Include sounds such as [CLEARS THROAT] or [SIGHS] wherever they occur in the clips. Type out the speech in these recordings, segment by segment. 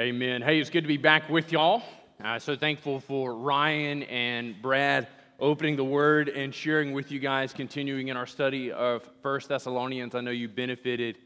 Amen. Hey, it's good to be back with y'all. Uh, so thankful for Ryan and Brad opening the word and sharing with you guys, continuing in our study of First Thessalonians. I know you benefited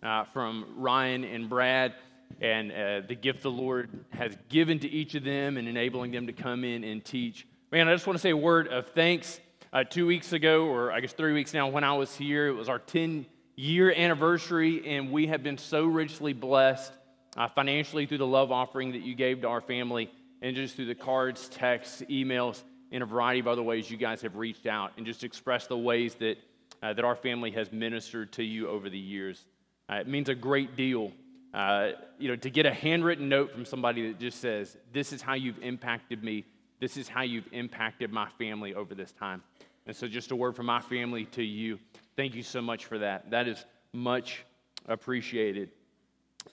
uh, from Ryan and Brad and uh, the gift the Lord has given to each of them and enabling them to come in and teach. Man, I just want to say a word of thanks. Uh, two weeks ago, or I guess three weeks now, when I was here, it was our 10 year anniversary, and we have been so richly blessed uh, financially through the love offering that you gave to our family, and just through the cards, texts, emails, in a variety of other ways you guys have reached out and just expressed the ways that, uh, that our family has ministered to you over the years. Uh, it means a great deal. Uh, you know, to get a handwritten note from somebody that just says, This is how you've impacted me. This is how you've impacted my family over this time. And so, just a word from my family to you. Thank you so much for that. That is much appreciated.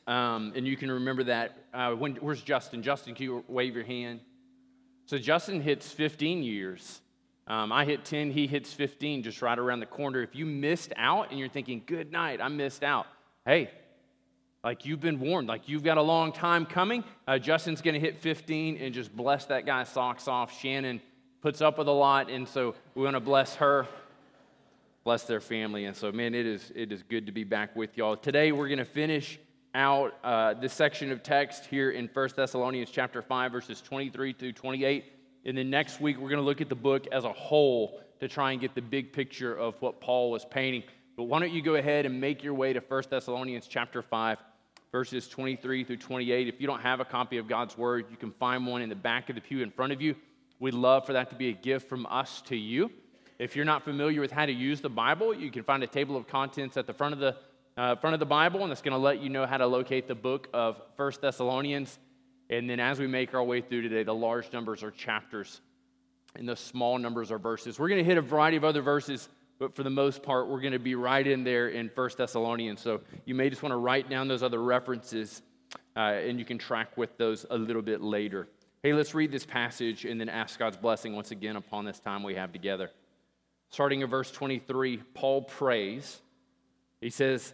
Um, and you can remember that. Uh, when, where's Justin? Justin, can you wave your hand? So Justin hits 15 years. Um, I hit 10, he hits 15 just right around the corner. If you missed out and you're thinking, good night, I missed out, hey, like you've been warned, like you've got a long time coming. Uh, Justin's going to hit 15 and just bless that guy's socks off. Shannon puts up with a lot, and so we want to bless her, bless their family. And so, man, it is, it is good to be back with y'all. Today, we're going to finish out uh, this section of text here in 1 Thessalonians chapter 5, verses 23 through 28. And then next week, we're going to look at the book as a whole to try and get the big picture of what Paul was painting. But why don't you go ahead and make your way to 1 Thessalonians chapter 5, verses 23 through 28. If you don't have a copy of God's word, you can find one in the back of the pew in front of you. We'd love for that to be a gift from us to you. If you're not familiar with how to use the Bible, you can find a table of contents at the front of the uh, front of the Bible, and it's going to let you know how to locate the book of First Thessalonians. And then as we make our way through today, the large numbers are chapters, and the small numbers are verses. We're going to hit a variety of other verses, but for the most part, we're going to be right in there in First Thessalonians. So you may just want to write down those other references, uh, and you can track with those a little bit later. Hey, let's read this passage and then ask God's blessing once again upon this time we have together. Starting in verse 23, Paul prays. He says,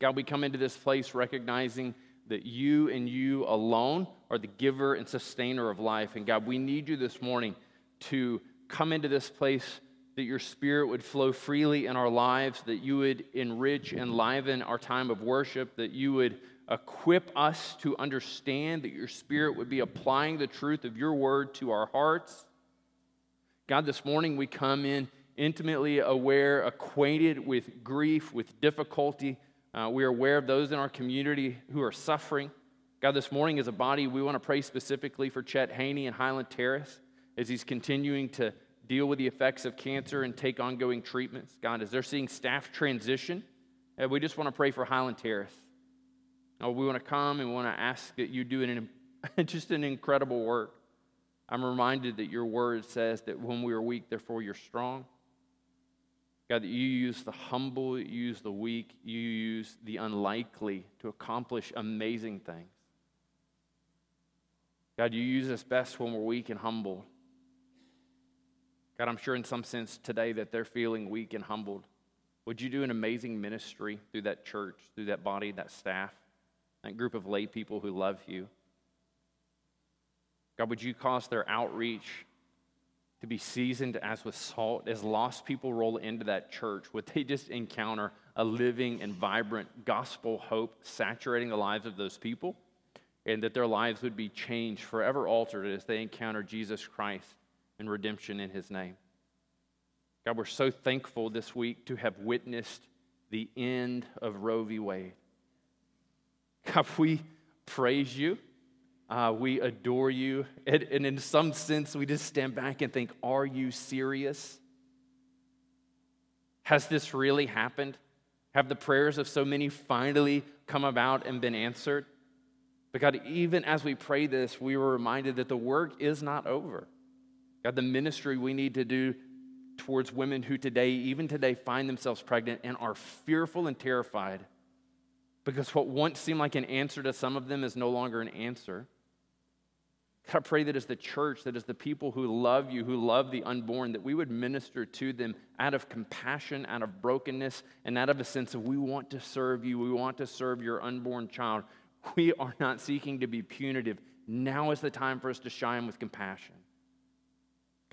God, we come into this place recognizing that you and you alone are the giver and sustainer of life. And God, we need you this morning to come into this place that your spirit would flow freely in our lives, that you would enrich and liven our time of worship, that you would equip us to understand, that your spirit would be applying the truth of your word to our hearts. God, this morning we come in intimately aware, acquainted with grief, with difficulty uh, we are aware of those in our community who are suffering. God, this morning as a body, we want to pray specifically for Chet Haney and Highland Terrace as he's continuing to deal with the effects of cancer and take ongoing treatments. God, as they're seeing staff transition, uh, we just want to pray for Highland Terrace. Uh, we want to come and want to ask that you do an, [LAUGHS] just an incredible work. I'm reminded that your word says that when we are weak, therefore you're strong. God, that you use the humble, you use the weak, you use the unlikely to accomplish amazing things. God, you use us best when we're weak and humble. God, I'm sure in some sense today that they're feeling weak and humbled. Would you do an amazing ministry through that church, through that body, that staff, that group of lay people who love you? God, would you cause their outreach to be seasoned as with salt. As lost people roll into that church, would they just encounter a living and vibrant gospel hope saturating the lives of those people? And that their lives would be changed, forever altered as they encounter Jesus Christ and redemption in his name. God, we're so thankful this week to have witnessed the end of Roe v. Wade. God, we praise you uh, we adore you. And, and in some sense, we just stand back and think, Are you serious? Has this really happened? Have the prayers of so many finally come about and been answered? But God, even as we pray this, we were reminded that the work is not over. God, the ministry we need to do towards women who today, even today, find themselves pregnant and are fearful and terrified because what once seemed like an answer to some of them is no longer an answer. God, I pray that as the church, that as the people who love you, who love the unborn, that we would minister to them out of compassion, out of brokenness, and out of a sense of we want to serve you, we want to serve your unborn child. We are not seeking to be punitive. Now is the time for us to shine with compassion.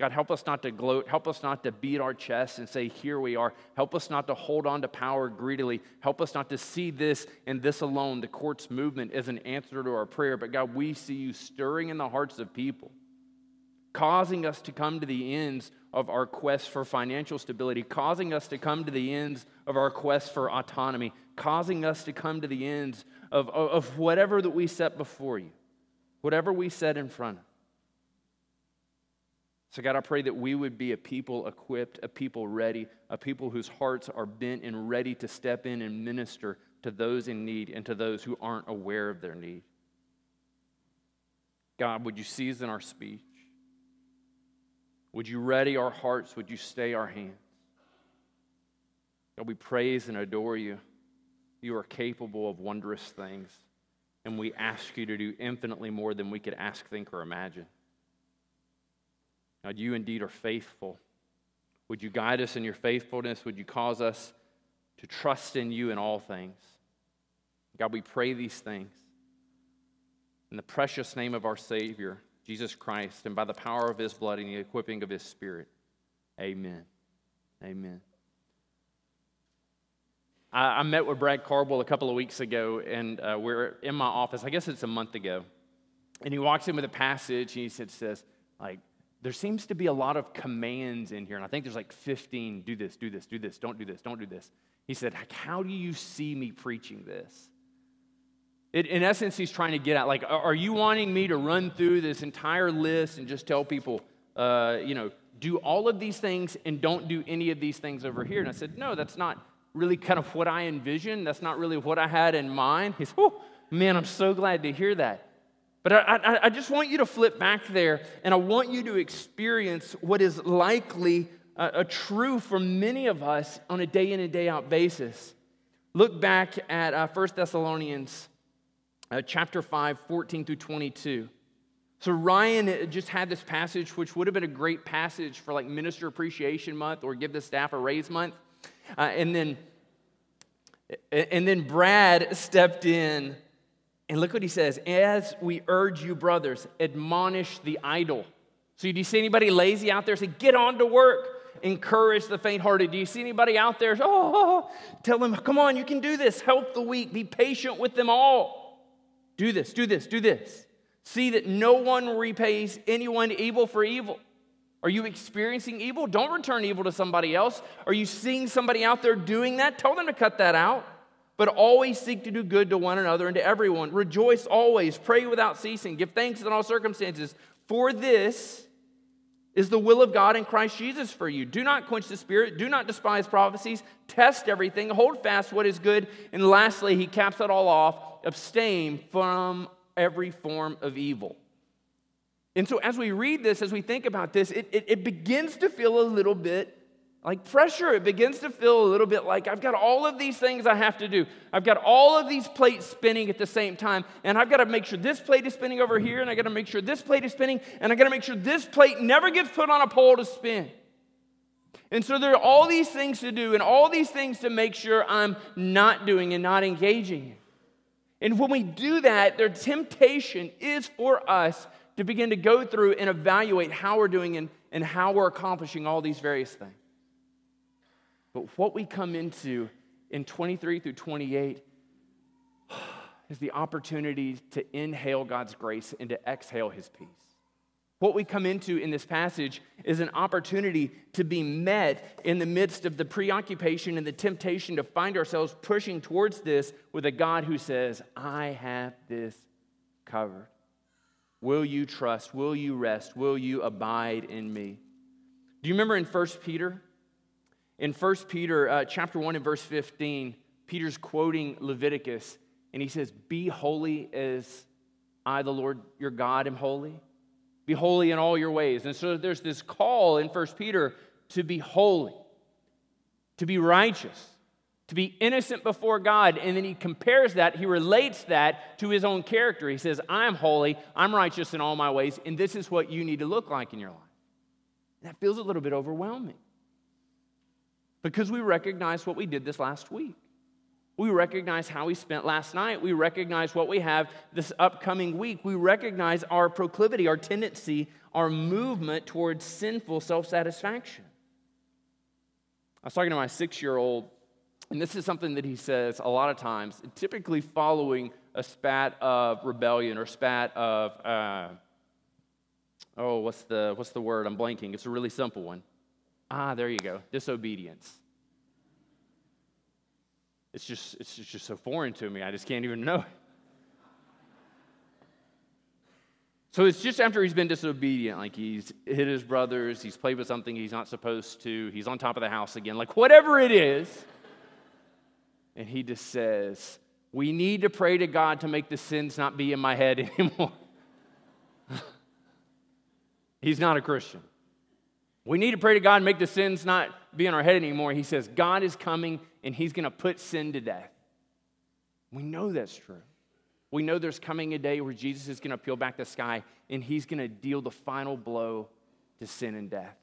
God, help us not to gloat. Help us not to beat our chests and say, Here we are. Help us not to hold on to power greedily. Help us not to see this and this alone, the court's movement, as an answer to our prayer. But God, we see you stirring in the hearts of people, causing us to come to the ends of our quest for financial stability, causing us to come to the ends of our quest for autonomy, causing us to come to the ends of, of, of whatever that we set before you, whatever we set in front of. So, God, I pray that we would be a people equipped, a people ready, a people whose hearts are bent and ready to step in and minister to those in need and to those who aren't aware of their need. God, would you season our speech? Would you ready our hearts? Would you stay our hands? God, we praise and adore you. You are capable of wondrous things, and we ask you to do infinitely more than we could ask, think, or imagine. God, you indeed are faithful. Would you guide us in your faithfulness? Would you cause us to trust in you in all things? God, we pray these things in the precious name of our Savior, Jesus Christ, and by the power of his blood and the equipping of his Spirit. Amen. Amen. I, I met with Brad Carbwell a couple of weeks ago, and uh, we're in my office. I guess it's a month ago. And he walks in with a passage, and he said, says, like, there seems to be a lot of commands in here. And I think there's like 15 do this, do this, do this, don't do this, don't do this. He said, How do you see me preaching this? It, in essence, he's trying to get at like, are you wanting me to run through this entire list and just tell people, uh, you know, do all of these things and don't do any of these things over here? And I said, No, that's not really kind of what I envisioned. That's not really what I had in mind. He said, Oh, man, I'm so glad to hear that. But I, I, I, just want you to flip back there, and I want you to experience what is likely a, a true for many of us on a day in and day out basis. Look back at uh, 1 Thessalonians uh, chapter 5, 14 through 22. So Ryan uh, just had this passage, which would have been a great passage for like Minister Appreciation Month or Give the Staff a Raise Month. Uh, and then and then Brad [LAUGHS] stepped in and look what he says as we urge you, brothers, admonish the idle. So, do you see anybody lazy out there? Say, get on to work. Encourage the faint hearted. Do you see anybody out there? Oh, tell them, come on, you can do this. Help the weak. Be patient with them all. Do this, do this, do this. See that no one repays anyone evil for evil. Are you experiencing evil? Don't return evil to somebody else. Are you seeing somebody out there doing that? Tell them to cut that out but always seek to do good to one another and to everyone. Rejoice always, pray without ceasing, give thanks in all circumstances. For this is the will of God in Christ Jesus for you. Do not quench the spirit, do not despise prophecies, test everything, hold fast what is good, and lastly, he caps it all off abstain from every form of evil. And so, as we read this, as we think about this, it, it, it begins to feel a little bit like pressure. It begins to feel a little bit like I've got all of these things I have to do. I've got all of these plates spinning at the same time, and I've got to make sure this plate is spinning over here, and I got to make sure this plate is spinning, and I got to make sure this plate never gets put on a pole to spin. And so there are all these things to do, and all these things to make sure I'm not doing and not engaging. And when we do that, their temptation is for us to begin to go through and evaluate how we're doing and, and how we're accomplishing all these various things. But what we come into in 23 through 28 [SIGHS] is the opportunity to inhale God's grace and to exhale his peace. What we come into in this passage is an opportunity to be met in the midst of the preoccupation and the temptation to find ourselves pushing towards this with a God who says, I have this covered. Will you trust? Will you rest? Will you abide in me? Do you remember in 1 Peter? In 1 Peter uh, chapter 1 and verse 15, Peter's quoting Leviticus, and he says, Be holy as I, the Lord your God, am holy. Be holy in all your ways. And so there's this call in 1 Peter to be holy, to be righteous, to be innocent before God. And then he compares that, he relates that to his own character. He says, I'm holy, I'm righteous in all my ways, and this is what you need to look like in your life. That feels a little bit overwhelming because we recognize what we did this last week. We recognize how we spent last night. We recognize what we have this upcoming week. We recognize our proclivity, our tendency, our movement towards sinful self satisfaction. I was talking to my six year old, and this is something that he says a lot of times, typically following a spat of rebellion or spat of, uh, oh, what's the, what's the word? I'm blanking. It's a really simple one. Ah, there you go disobedience. It's just, it's just so foreign to me. I just can't even know. So it's just after he's been disobedient, like he's hit his brothers, he's played with something he's not supposed to, he's on top of the house again, like whatever it is. And he just says, We need to pray to God to make the sins not be in my head [LAUGHS] anymore. [LAUGHS] he's not a Christian. We need to pray to God and make the sins not be in our head anymore. He says, God is coming and he's going to put sin to death. We know that's true. We know there's coming a day where Jesus is going to peel back the sky and he's going to deal the final blow to sin and death.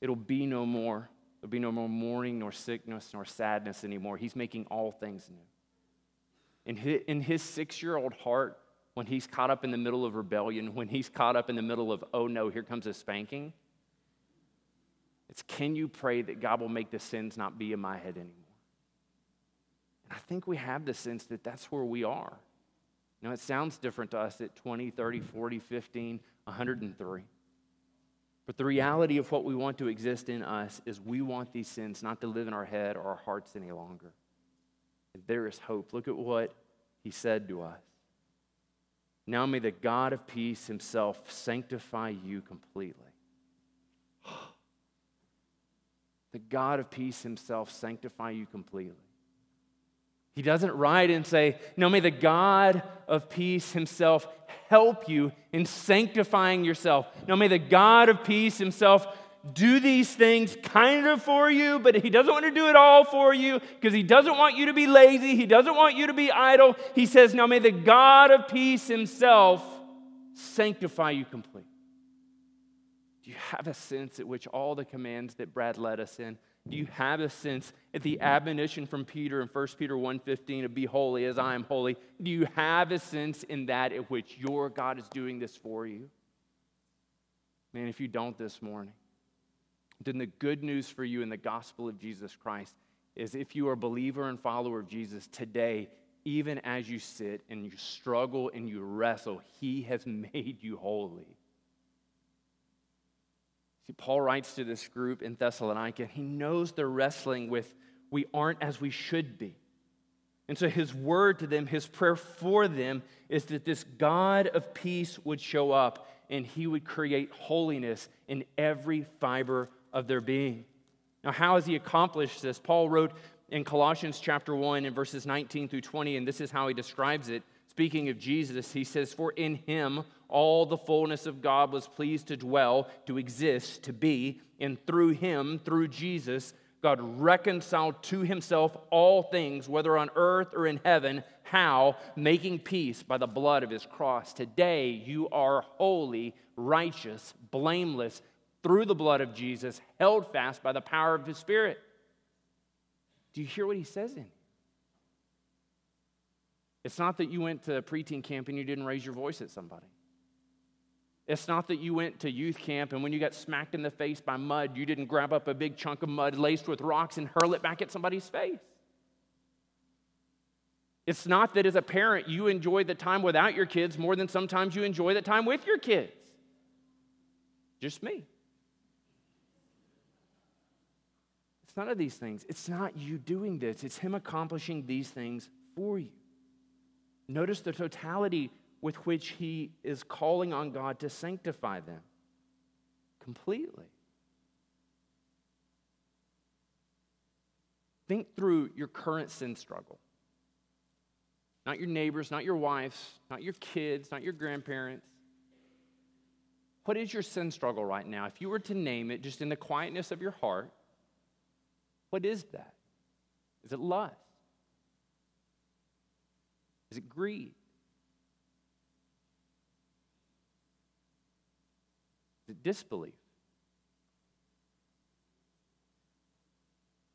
It'll be no more. There'll be no more mourning, nor sickness, nor sadness anymore. He's making all things new. In his, in his six year old heart, when he's caught up in the middle of rebellion, when he's caught up in the middle of, oh no, here comes a spanking, it's can you pray that God will make the sins not be in my head anymore? And I think we have the sense that that's where we are. Now, it sounds different to us at 20, 30, 40, 15, 103. But the reality of what we want to exist in us is we want these sins not to live in our head or our hearts any longer. And there is hope. Look at what he said to us. Now may the God of peace himself sanctify you completely the God of peace himself sanctify you completely. He doesn't write and say, No, may the God of peace himself help you in sanctifying yourself. No, may the God of peace himself do these things kind of for you, but he doesn't want to do it all for you because he doesn't want you to be lazy. He doesn't want you to be idle. He says, Now may the God of peace himself sanctify you completely. You have a sense at which all the commands that Brad led us in? Do you have a sense at the admonition from Peter in 1 Peter 1:15 of be holy as I am holy? Do you have a sense in that at which your God is doing this for you? Man, if you don't this morning, then the good news for you in the gospel of Jesus Christ is if you are a believer and follower of Jesus today, even as you sit and you struggle and you wrestle, he has [LAUGHS] made you holy. See, Paul writes to this group in Thessalonica, he knows they're wrestling with, we aren't as we should be. And so his word to them, his prayer for them, is that this God of peace would show up and he would create holiness in every fiber of their being. Now, how has he accomplished this? Paul wrote in Colossians chapter 1 in verses 19 through 20, and this is how he describes it. Speaking of Jesus, he says, For in him all the fullness of God was pleased to dwell, to exist, to be, and through him, through Jesus, God reconciled to himself all things, whether on earth or in heaven. How? Making peace by the blood of his cross. Today you are holy, righteous, blameless through the blood of Jesus, held fast by the power of his Spirit. Do you hear what he says in? It's not that you went to preteen camp and you didn't raise your voice at somebody. It's not that you went to youth camp and when you got smacked in the face by mud, you didn't grab up a big chunk of mud laced with rocks and hurl it back at somebody's face. It's not that as a parent you enjoy the time without your kids more than sometimes you enjoy the time with your kids. Just me. It's none of these things. It's not you doing this, it's Him accomplishing these things for you. Notice the totality with which he is calling on God to sanctify them completely. Think through your current sin struggle. not your neighbors, not your wives, not your kids, not your grandparents. What is your sin struggle right now? If you were to name it just in the quietness of your heart, what is that? Is it lust? Is it greed? Is it disbelief?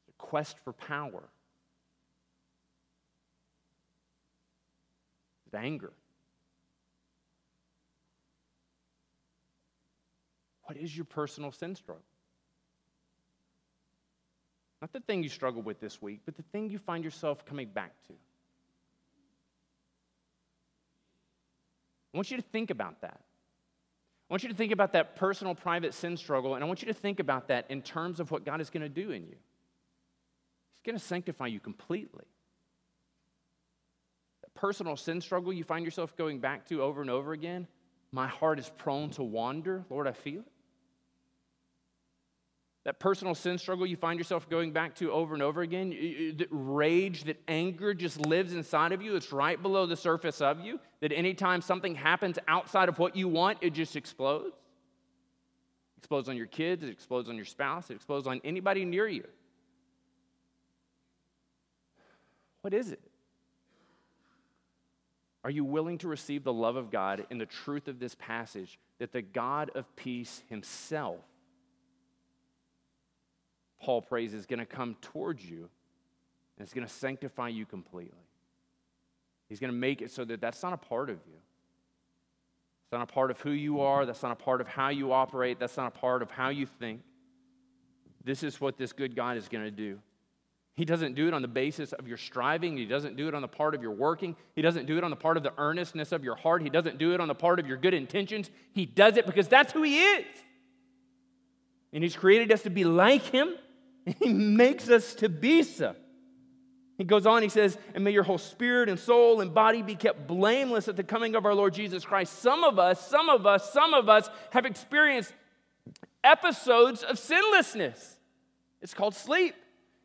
Is it quest for power? Is it anger? What is your personal sin struggle? Not the thing you struggle with this week, but the thing you find yourself coming back to. I want you to think about that. I want you to think about that personal, private sin struggle, and I want you to think about that in terms of what God is going to do in you. He's going to sanctify you completely. That personal sin struggle you find yourself going back to over and over again, my heart is prone to wander. Lord, I feel it that personal sin struggle you find yourself going back to over and over again, that rage, that anger just lives inside of you, it's right below the surface of you, that anytime something happens outside of what you want, it just explodes. It explodes on your kids, it explodes on your spouse, it explodes on anybody near you. What is it? Are you willing to receive the love of God in the truth of this passage that the God of peace himself Paul prays, is going to come towards you and it's going to sanctify you completely. He's going to make it so that that's not a part of you. It's not a part of who you are. That's not a part of how you operate. That's not a part of how you think. This is what this good God is going to do. He doesn't do it on the basis of your striving. He doesn't do it on the part of your working. He doesn't do it on the part of the earnestness of your heart. He doesn't do it on the part of your good intentions. He does it because that's who He is. And He's created us to be like Him. [LAUGHS] He makes us to be so. He goes on, he says, and may your whole spirit and soul and body be kept blameless at the coming of our Lord Jesus Christ. Some of us, some of us, some of us have experienced episodes of sinlessness. It's called sleep.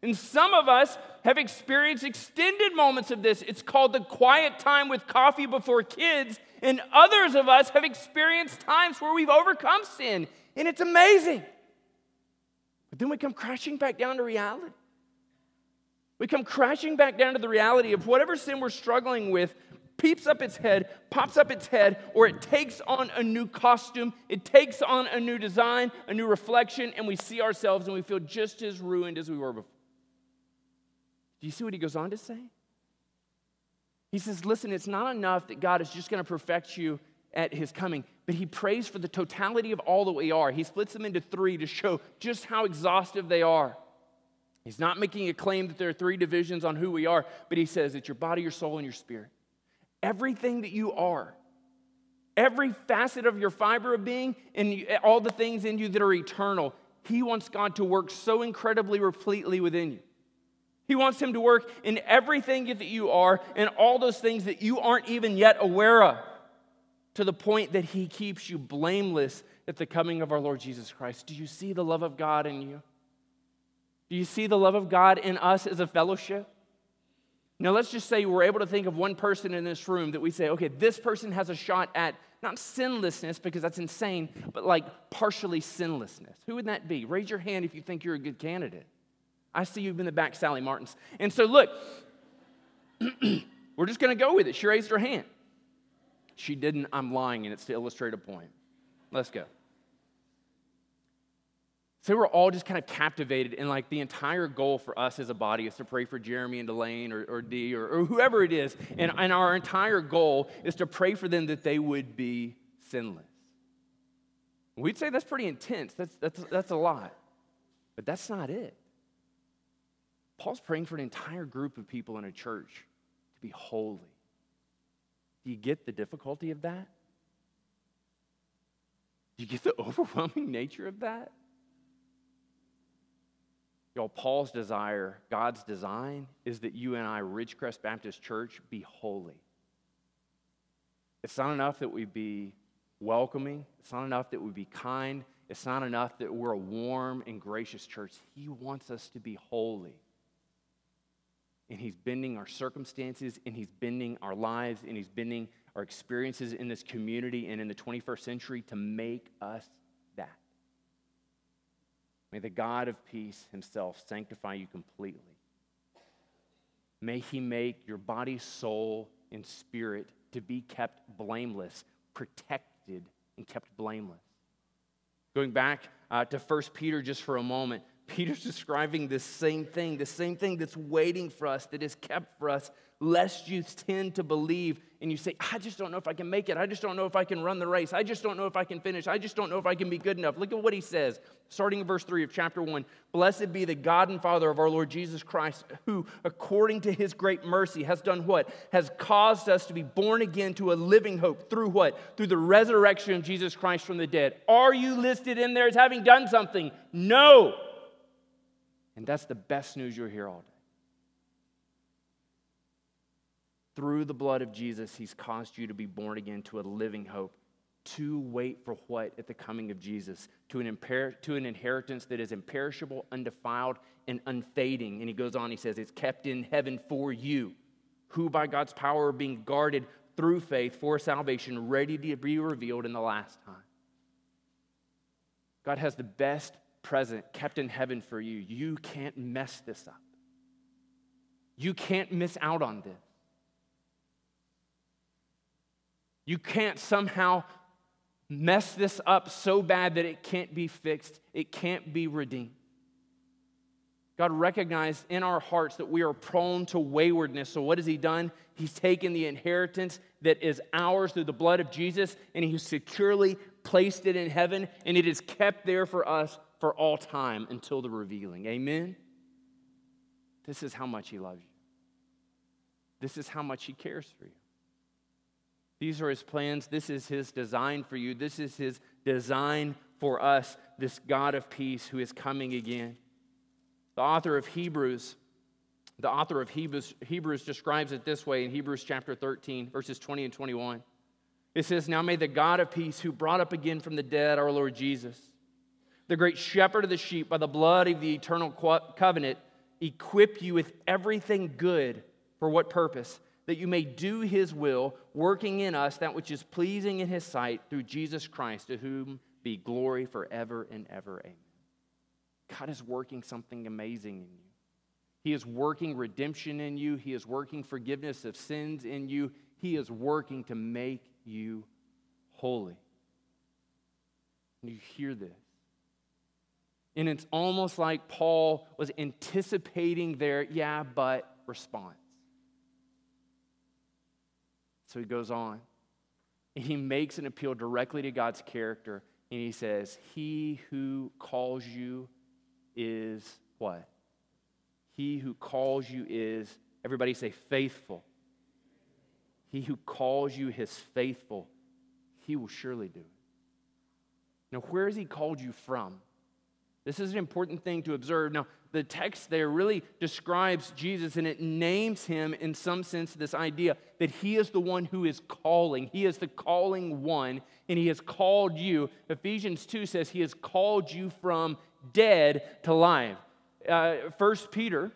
And some of us have experienced extended moments of this. It's called the quiet time with coffee before kids. And others of us have experienced times where we've overcome sin. And it's amazing. But then we come crashing back down to reality. We come crashing back down to the reality of whatever sin we're struggling with peeps up its head, pops up its head, or it takes on a new costume, it takes on a new design, a new reflection, and we see ourselves and we feel just as ruined as we were before. Do you see what he goes on to say? He says, Listen, it's not enough that God is just going to perfect you at his coming, but he prays for the totality of all that we are. He splits them into three to show just how exhaustive they are. He's not making a claim that there are three divisions on who we are, but he says it's your body, your soul, and your spirit. Everything that you are, every facet of your fiber of being, and all the things in you that are eternal, he wants God to work so incredibly repletely within you. He wants him to work in everything that you are and all those things that you aren't even yet aware of to the point that he keeps you blameless at the coming of our Lord Jesus Christ. Do you see the love of God in you? Do you see the love of God in us as a fellowship? Now, let's just say we're able to think of one person in this room that we say, okay, this person has a shot at not sinlessness, because that's insane, but like partially sinlessness. Who would that be? Raise your hand if you think you're a good candidate. I see you've been the back, Sally Martins. And so, look, [CLEARS THROAT] we're just going to go with it. She raised her hand. She didn't, I'm lying, and it's to illustrate a point. Let's go. So we're all just kind of captivated, and like the entire goal for us as a body is to pray for Jeremy and Delane or, or Dee or, or whoever it is. And, and our entire goal is to pray for them that they would be sinless. We'd say that's pretty intense. That's, that's, that's a lot. But that's not it. Paul's praying for an entire group of people in a church to be holy. Do you get the difficulty of that? Do you get the [LAUGHS] overwhelming nature of that? Y'all, Paul's desire, God's design, is that you and I, Ridgecrest Baptist Church, be holy. It's not enough that we be welcoming, it's not enough that we be kind, it's not enough that we're a warm and gracious church. He wants us to be holy. And He's bending our circumstances, and He's bending our lives, and He's bending our experiences in this community and in the 21st century to make us that. May the God of peace Himself sanctify you completely. May He make your body, soul, and spirit to be kept blameless, protected, and kept blameless. Going back uh, to 1 Peter just for a moment, Peter's describing this same thing, the same thing that's waiting for us, that is kept for us, lest you tend to believe and you say, I just don't know if I can make it. I just don't know if I can run the race. I just don't know if I can finish. I just don't know if I can be good enough. Look at what he says, starting in verse 3 of chapter 1. Blessed be the God and Father of our Lord Jesus Christ, who, according to his great mercy, has done what? Has caused us to be born again to a living hope through what? Through the resurrection of Jesus Christ from the dead. Are you listed in there as having done something? No. And that's the best news you'll hear all day. Through the blood of Jesus, He's caused you to be born again to a living hope. To wait for what at the coming of Jesus? To an, imper- to an inheritance that is imperishable, undefiled, and unfading. And he goes on, he says, It's kept in heaven for you, who by God's power are being guarded through faith for salvation, ready to be revealed in the last time. God has the best present kept in heaven for you. You can't mess this up. You can't miss out on this. You can't somehow mess this up so bad that it can't be fixed, it can't be redeemed. God recognized in our hearts that we are prone to waywardness. So, what has He done? He's taken the inheritance that is ours through the blood of Jesus and He's securely placed it in heaven, and it is kept there for us for all time until the revealing. Amen? This is how much He loves you. This is how much He cares for you. These are His plans. This is His design for you. This is His design for us, this God of peace who is coming again. The author of Hebrews, the author of Hebrews, Hebrews describes it this way in Hebrews chapter 13, verses 20 and 21. It says, Now may the God of peace, who brought up again from the dead our Lord Jesus, the great shepherd of the sheep, by the blood of the eternal covenant, equip you with everything good. For what purpose? That you may do his will, working in us that which is pleasing in his sight through Jesus Christ, to whom be glory forever and ever. Amen. God is working something amazing in you. He is working redemption in you. He is working forgiveness of sins in you. He is working to make you holy. You hear this. And it's almost like Paul was anticipating their yeah, but response. So he goes on and he makes an appeal directly to God's character and he says, He who calls you is what? He who calls you is, everybody say, faithful. He who calls you his faithful, he will surely do it. Now, where has he called you from? This is an important thing to observe. Now, the text there really describes Jesus and it names him in some sense this idea that he is the one who is calling. He is the calling one, and he has called you. Ephesians 2 says he has called you from dead to life. Uh, 1 Peter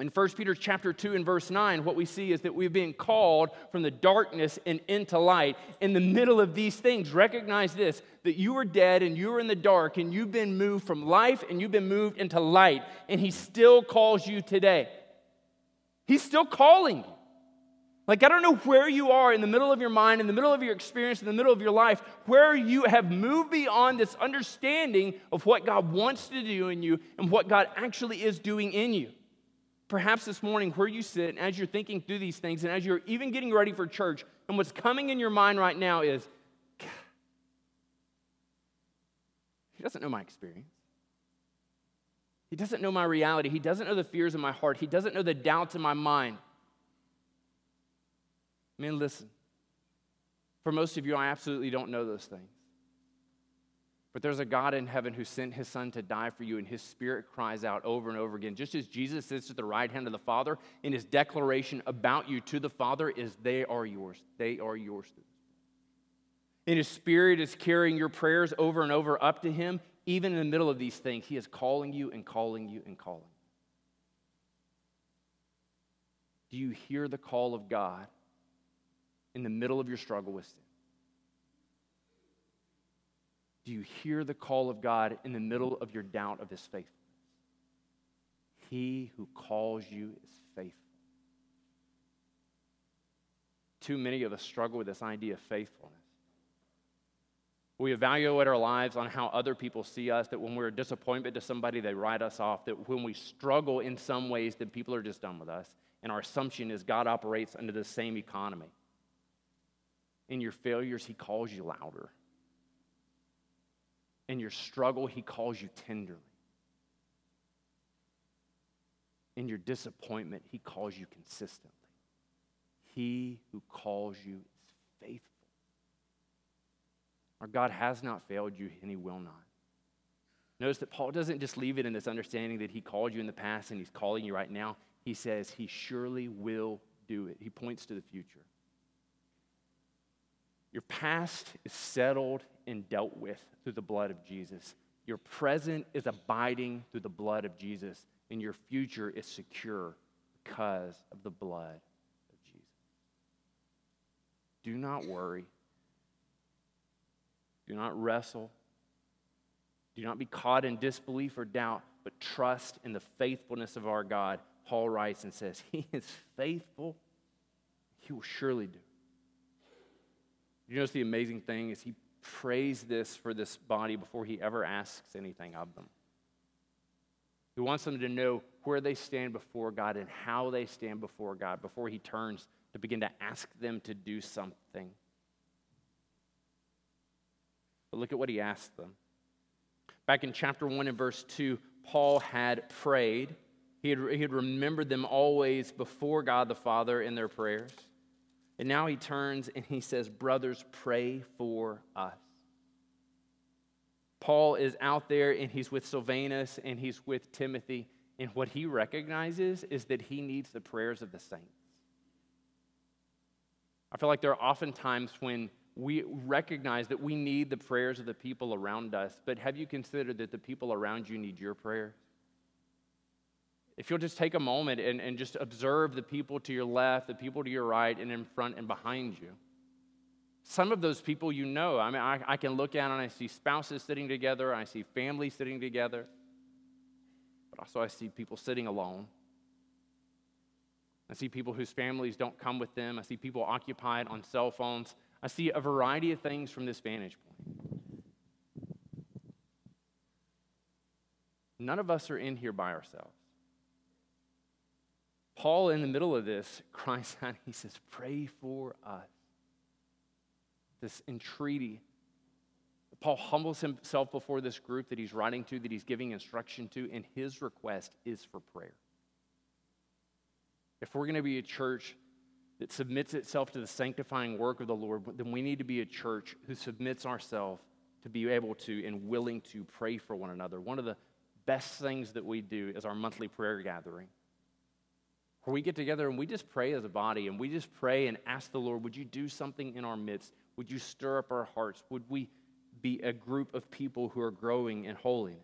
in 1 Peter chapter 2 and verse 9, what we see is that we've been called from the darkness and into light. In the middle of these things, recognize this that you were dead and you were in the dark and you've been moved from life and you've been moved into light. And He still calls you today. He's still calling you. Like, I don't know where you are in the middle of your mind, in the middle of your experience, in the middle of your life, where you have moved beyond this understanding of what God wants to do in you and what God actually is doing in you perhaps this morning where you sit, and as you're thinking through these things, and as you're even getting ready for church, and what's coming in your mind right now is, he doesn't know my experience. He doesn't know my reality. He doesn't know the fears in my heart. He doesn't know the doubts in my mind. Man, listen. For most of you, I absolutely don't know those things. But there's a God in heaven who sent his son to die for you, and his spirit cries out over and over again. Just as Jesus sits at the right hand of the Father, in his declaration about you to the Father is, They are yours. They are yours. And his spirit is carrying your prayers over and over up to him. Even in the middle of these things, he is calling you and calling you and calling. Do you hear the call of God in the middle of your struggle with sin? Do you hear the call of God in the middle of your doubt of his faithfulness? He who calls you is faithful. Too many of us struggle with this idea of faithfulness. We evaluate our lives on how other people see us, that when we're a disappointment to somebody, they write us off, that when we struggle in some ways, that people are just done with us. And our assumption is God operates under the same economy. In your failures, He calls you louder. In your struggle, He calls you tenderly. In your disappointment, He calls you consistently. He who calls you is faithful. Our God has not failed you, and He will not. Notice that Paul doesn't just leave it in this understanding that He called you in the past and He's calling you right now. He says He surely will do it. He points to the future. Your past is settled and dealt with through the blood of Jesus. Your present is abiding through the blood of Jesus, and your future is secure because of the blood of Jesus. Do not worry. Do not wrestle. Do not be caught in disbelief or doubt, but trust in the faithfulness of our God. Paul writes and says, He is faithful. He will surely do. You notice the amazing thing is he prays this for this body before he ever asks anything of them. He wants them to know where they stand before God and how they stand before God before he turns to begin to ask them to do something. But look at what he asked them. Back in chapter 1 and verse 2, Paul had prayed. He had, he had remembered them always before God the Father in their prayers. And now he turns and he says, Brothers, pray for us. Paul is out there and he's with Silvanus and he's with Timothy. And what he recognizes is that he needs the prayers of the saints. I feel like there are often times when we recognize that we need the prayers of the people around us, but have you considered that the people around you need your prayers? If you'll just take a moment and, and just observe the people to your left, the people to your right, and in front and behind you. Some of those people you know. I mean, I, I can look out and I see spouses sitting together, I see families sitting together, but also I see people sitting alone. I see people whose families don't come with them. I see people occupied on cell phones. I see a variety of things from this vantage point. None of us are in here by ourselves. Paul, in the middle of this, [LAUGHS] cries out, he says, Pray for us. This entreaty. Paul humbles himself before this group that he's writing to, that he's giving instruction to, and his request is for prayer. If we're going to be a church that submits itself to the sanctifying work of the Lord, then we need to be a church who submits ourselves to be able to and willing to pray for one another. One of the best things that we do is our monthly prayer gathering, where we get together and we just pray as a body and we just pray and ask the Lord, would you do something in our midst? Would you stir up our hearts? Would we be a group of people who are growing in holiness?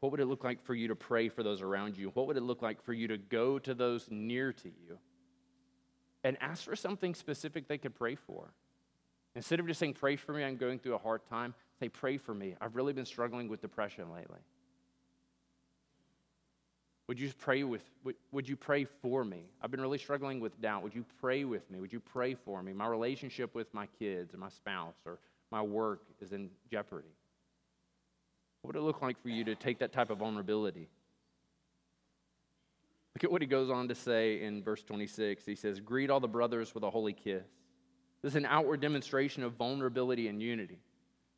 What would it look like for you to pray for those around you? What would it look like for you to go to those near to you and ask for something specific they could pray for? Instead of just saying, Pray for me, I'm going through a hard time, say, Pray for me. I've really been struggling with depression lately. Would you pray with would, would you pray for me? I've been really struggling with doubt. Would you pray with me? Would you pray for me? My relationship with my kids or my spouse or my work is in jeopardy. What would it look like for you to take that type of vulnerability? Look at what he goes on to say in verse 26. He says, Greet all the brothers with a holy kiss. This is an outward demonstration of vulnerability and unity.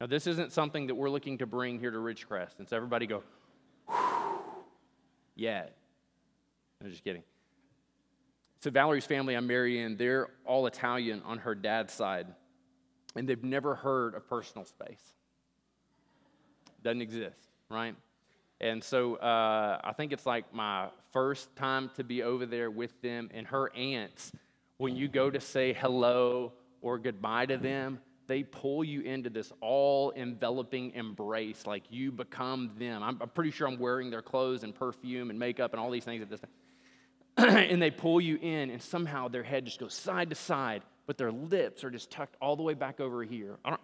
Now, this isn't something that we're looking to bring here to Ridgecrest. And so everybody go, yeah. I'm just kidding. So, Valerie's family I'm marrying, they're all Italian on her dad's side, and they've never heard of personal space doesn't exist, right? And so uh, I think it's like my first time to be over there with them, and her aunts, when you go to say hello or goodbye to them, they pull you into this all enveloping embrace, like you become them. I'm, I'm, pretty sure I'm wearing their clothes and perfume and makeup and all these things at this time. [CLEARS THROAT] and they pull you in, and somehow their head just goes side to side, but their lips are just tucked all the way back over here. I don't,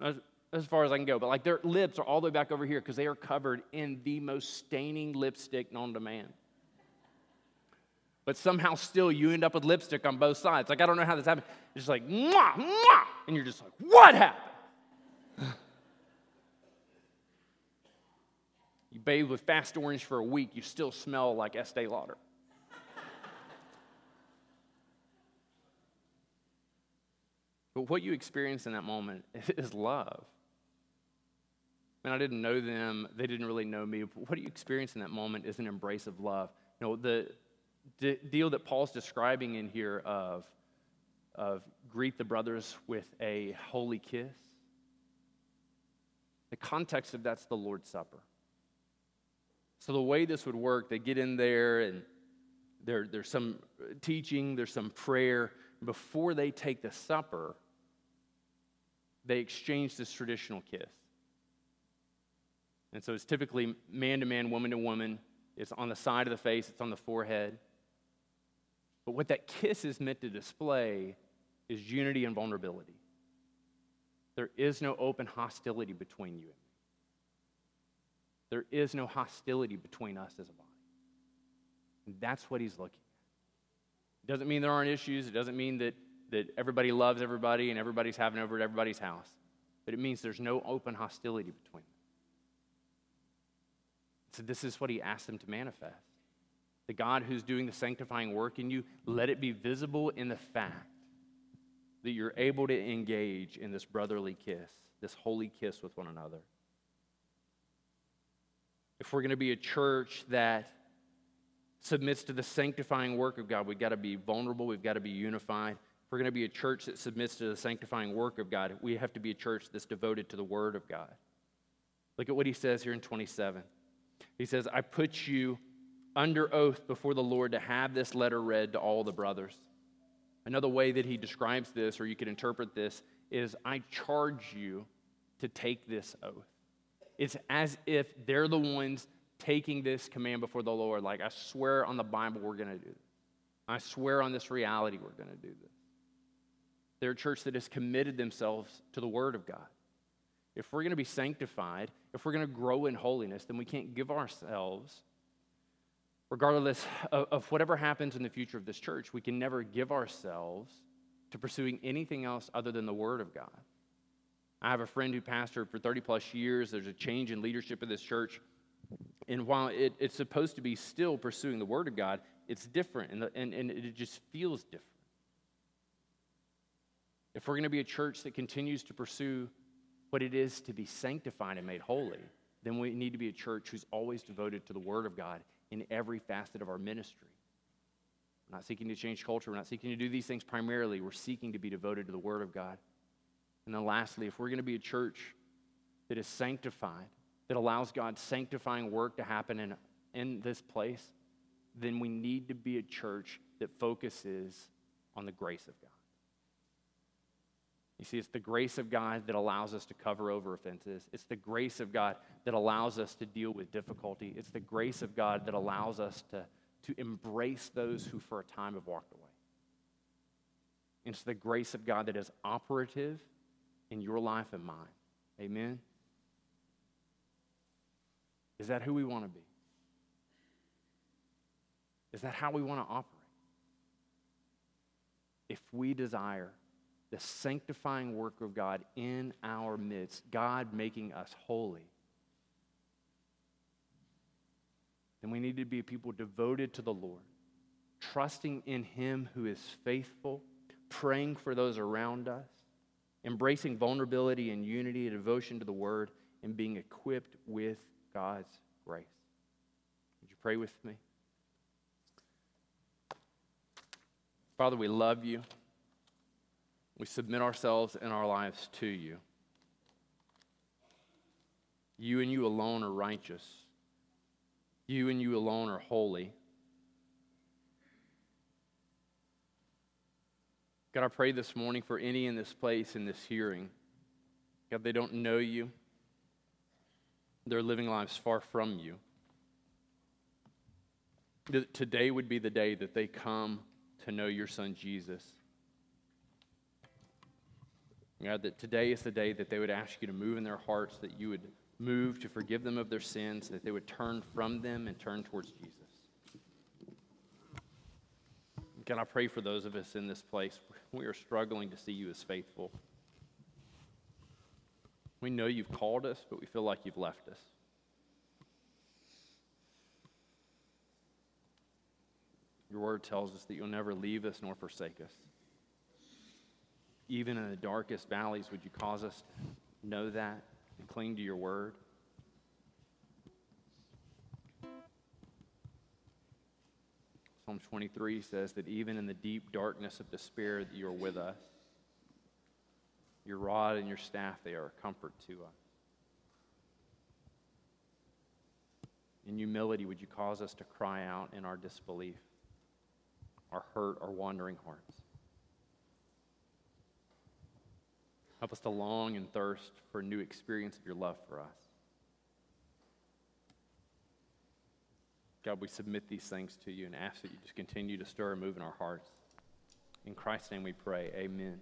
as, as far as I can go, but like their lips are all the way back over here because they are covered in the most staining lipstick known to man. But somehow still you end up with lipstick on both sides. Like, I don't know how this happened. It's just like, mwah, mwah, and you're just like, what happened? [SIGHS] you bathe with fast orange for a week, you still smell like Estee Lauder. But what you experience in that moment [LAUGHS] is love. And I didn't know them, they didn't really know me. But what you experience in that moment is an embrace of love. You know, the, the deal that Paul's describing in here of, of greet the brothers with a holy kiss, the context of that's the Lord's Supper. So the way this would work, they get in there and there, there's some teaching, there's some prayer. Before they take the supper, they exchange this traditional kiss. And so it's typically man to man, woman to woman. It's on the side of the face, it's on the forehead. But what that kiss is meant to display is unity and vulnerability. There is no open hostility between you and me. There is no hostility between us as a body. And that's what he's looking at. It doesn't mean there aren't issues. It doesn't mean that, that everybody loves everybody and everybody's having over at everybody's house. But it means there's no open hostility between them. So this is what he asked them to manifest. The God who's doing the sanctifying work in you, let it be visible in the fact that you're able to engage in this brotherly kiss, this holy kiss with one another. If we're going to be a church that submits to the sanctifying work of God, we've got to be vulnerable, we've got to be unified. If we're going to be a church that submits to the sanctifying work of God, we have to be a church that's devoted to the Word of God. Look at what he says here in 27. He says, I put you under oath before the Lord to have this letter read to all the brothers. Another way that he describes this, or you could interpret this, is I charge you to take this oath. It's as if they're the ones taking this command before the Lord. Like, I swear on the Bible, we're going to do this. I swear on this reality, we're going to do this. They're a church that has committed themselves to the Word of God. If we're going to be sanctified, if we're going to grow in holiness, then we can't give ourselves regardless of, of, whatever happens in the future of this church, we can never give ourselves to pursuing anything else other than the Word of God. I have a friend who pastored for 30 plus years. There's a change in leadership of this church. And while it, it's supposed to be still pursuing the Word of God, it's different and, the, and, and it just feels different. If we're going to be a church that continues to pursue what it is to be sanctified and made holy, then we need to be a church who's always devoted to the Word of God in every facet of our ministry. We're not seeking to change culture. We're not seeking to do these things primarily. We're seeking to be devoted to the Word of God. And then, lastly, if we're going to be a church that is sanctified, that allows God's sanctifying work to happen in, in this place, then we need to be a church that focuses on the grace of God. You see, it's the grace of God that allows us to cover over offenses. It's the grace of God that allows us to deal with difficulty. It's the grace of God that allows us to, to embrace those who for a time have walked away. It's the grace of God that is operative in your life and mine. Amen? Is that who we want to be? Is that how we want to operate? If we desire the sanctifying work of God in our midst, God making us holy, then we need to be people devoted to the Lord, trusting in Him who is faithful, praying for those around us, embracing vulnerability and unity, devotion to the Word, and being equipped with God's grace. Would you pray with me? Father, we love you. We submit ourselves and our lives to you. You and you alone are righteous. You and you alone are holy. God, I pray this morning for any in this place, in this hearing. God, they don't know you. They're living lives far from you. Today would be the day that they come to know your son Jesus. God, that today is the day that they would ask you to move in their hearts, that you would move to forgive them of their sins, that they would turn from them and turn towards Jesus. God, I pray for those of us in this place. We are struggling to see you as faithful. We know you've called us, but we feel like you've left us. Your word tells us that you'll never leave us nor forsake us. Even in the darkest valleys, would you cause us to know that and cling to your word? Psalm 23 says that even in the deep darkness of despair, that you are with us. Your rod and your staff, they are a comfort to us. In humility, would you cause us to cry out in our disbelief, our hurt, our wandering hearts? Help us to long and thirst for a new experience of your love for us. God, we submit these things to you and ask that you just continue to stir and move in our hearts. In Christ's name we pray. Amen.